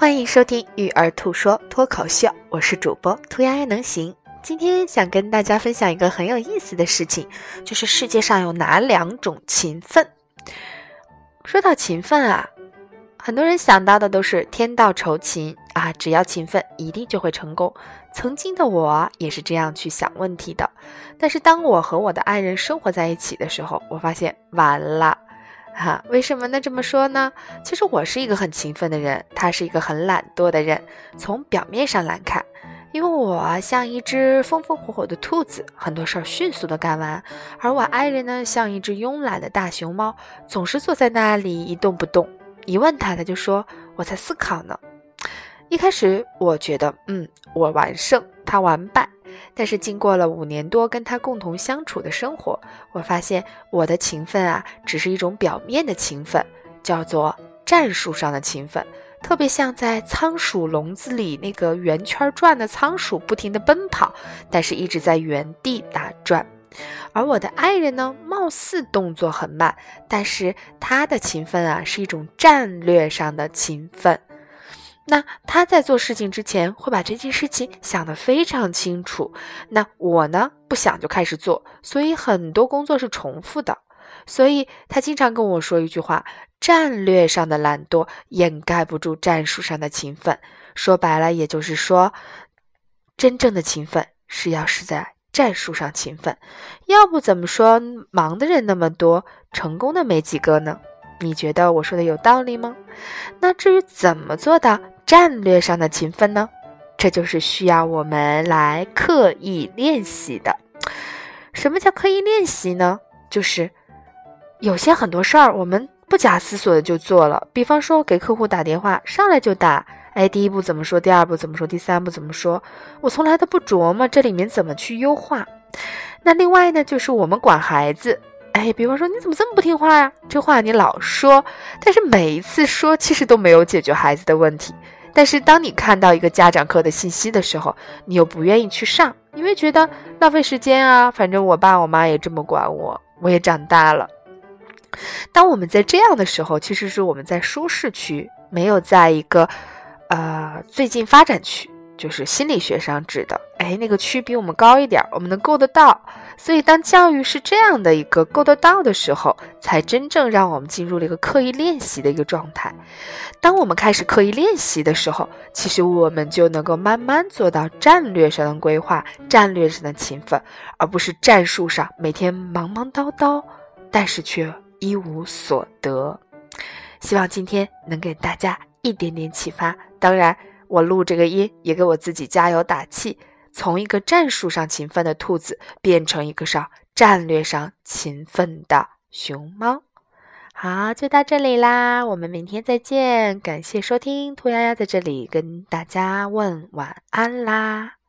欢迎收听《育儿兔说脱口秀》，我是主播兔丫丫能行。今天想跟大家分享一个很有意思的事情，就是世界上有哪两种勤奋。说到勤奋啊，很多人想到的都是天道酬勤啊，只要勤奋，一定就会成功。曾经的我也是这样去想问题的，但是当我和我的爱人生活在一起的时候，我发现完了。哈，为什么呢？这么说呢？其实我是一个很勤奋的人，他是一个很懒惰的人。从表面上来看，因为我像一只风风火火的兔子，很多事儿迅速的干完；而我爱人呢，像一只慵懒的大熊猫，总是坐在那里一动不动。一问他，他就说我在思考呢。一开始我觉得，嗯，我完胜，他完败。但是经过了五年多跟他共同相处的生活，我发现我的勤奋啊，只是一种表面的勤奋，叫做战术上的勤奋，特别像在仓鼠笼子里那个圆圈转的仓鼠，不停地奔跑，但是一直在原地打转。而我的爱人呢，貌似动作很慢，但是他的勤奋啊，是一种战略上的勤奋。那他在做事情之前会把这件事情想得非常清楚。那我呢，不想就开始做，所以很多工作是重复的。所以他经常跟我说一句话：战略上的懒惰掩盖不住战术上的勤奋。说白了，也就是说，真正的勤奋是要是在战术上勤奋，要不怎么说忙的人那么多，成功的没几个呢？你觉得我说的有道理吗？那至于怎么做到？战略上的勤奋呢，这就是需要我们来刻意练习的。什么叫刻意练习呢？就是有些很多事儿，我们不假思索的就做了。比方说给客户打电话，上来就打，哎，第一步怎么说？第二步怎么说？第三步怎么说？我从来都不琢磨这里面怎么去优化。那另外呢，就是我们管孩子，哎，比方说你怎么这么不听话呀？这话你老说，但是每一次说，其实都没有解决孩子的问题。但是当你看到一个家长课的信息的时候，你又不愿意去上，因为觉得浪费时间啊。反正我爸我妈也这么管我，我也长大了。当我们在这样的时候，其实是我们在舒适区，没有在一个呃最近发展区。就是心理学上指的，哎，那个区比我们高一点，我们能够得到。所以，当教育是这样的一个够得到的时候，才真正让我们进入了一个刻意练习的一个状态。当我们开始刻意练习的时候，其实我们就能够慢慢做到战略上的规划、战略上的勤奋，而不是战术上每天忙忙叨叨，但是却一无所得。希望今天能给大家一点点启发。当然。我录这个音，也给我自己加油打气，从一个战术上勤奋的兔子，变成一个上战略上勤奋的熊猫。好，就到这里啦，我们明天再见，感谢收听，兔丫丫在这里跟大家问晚安啦。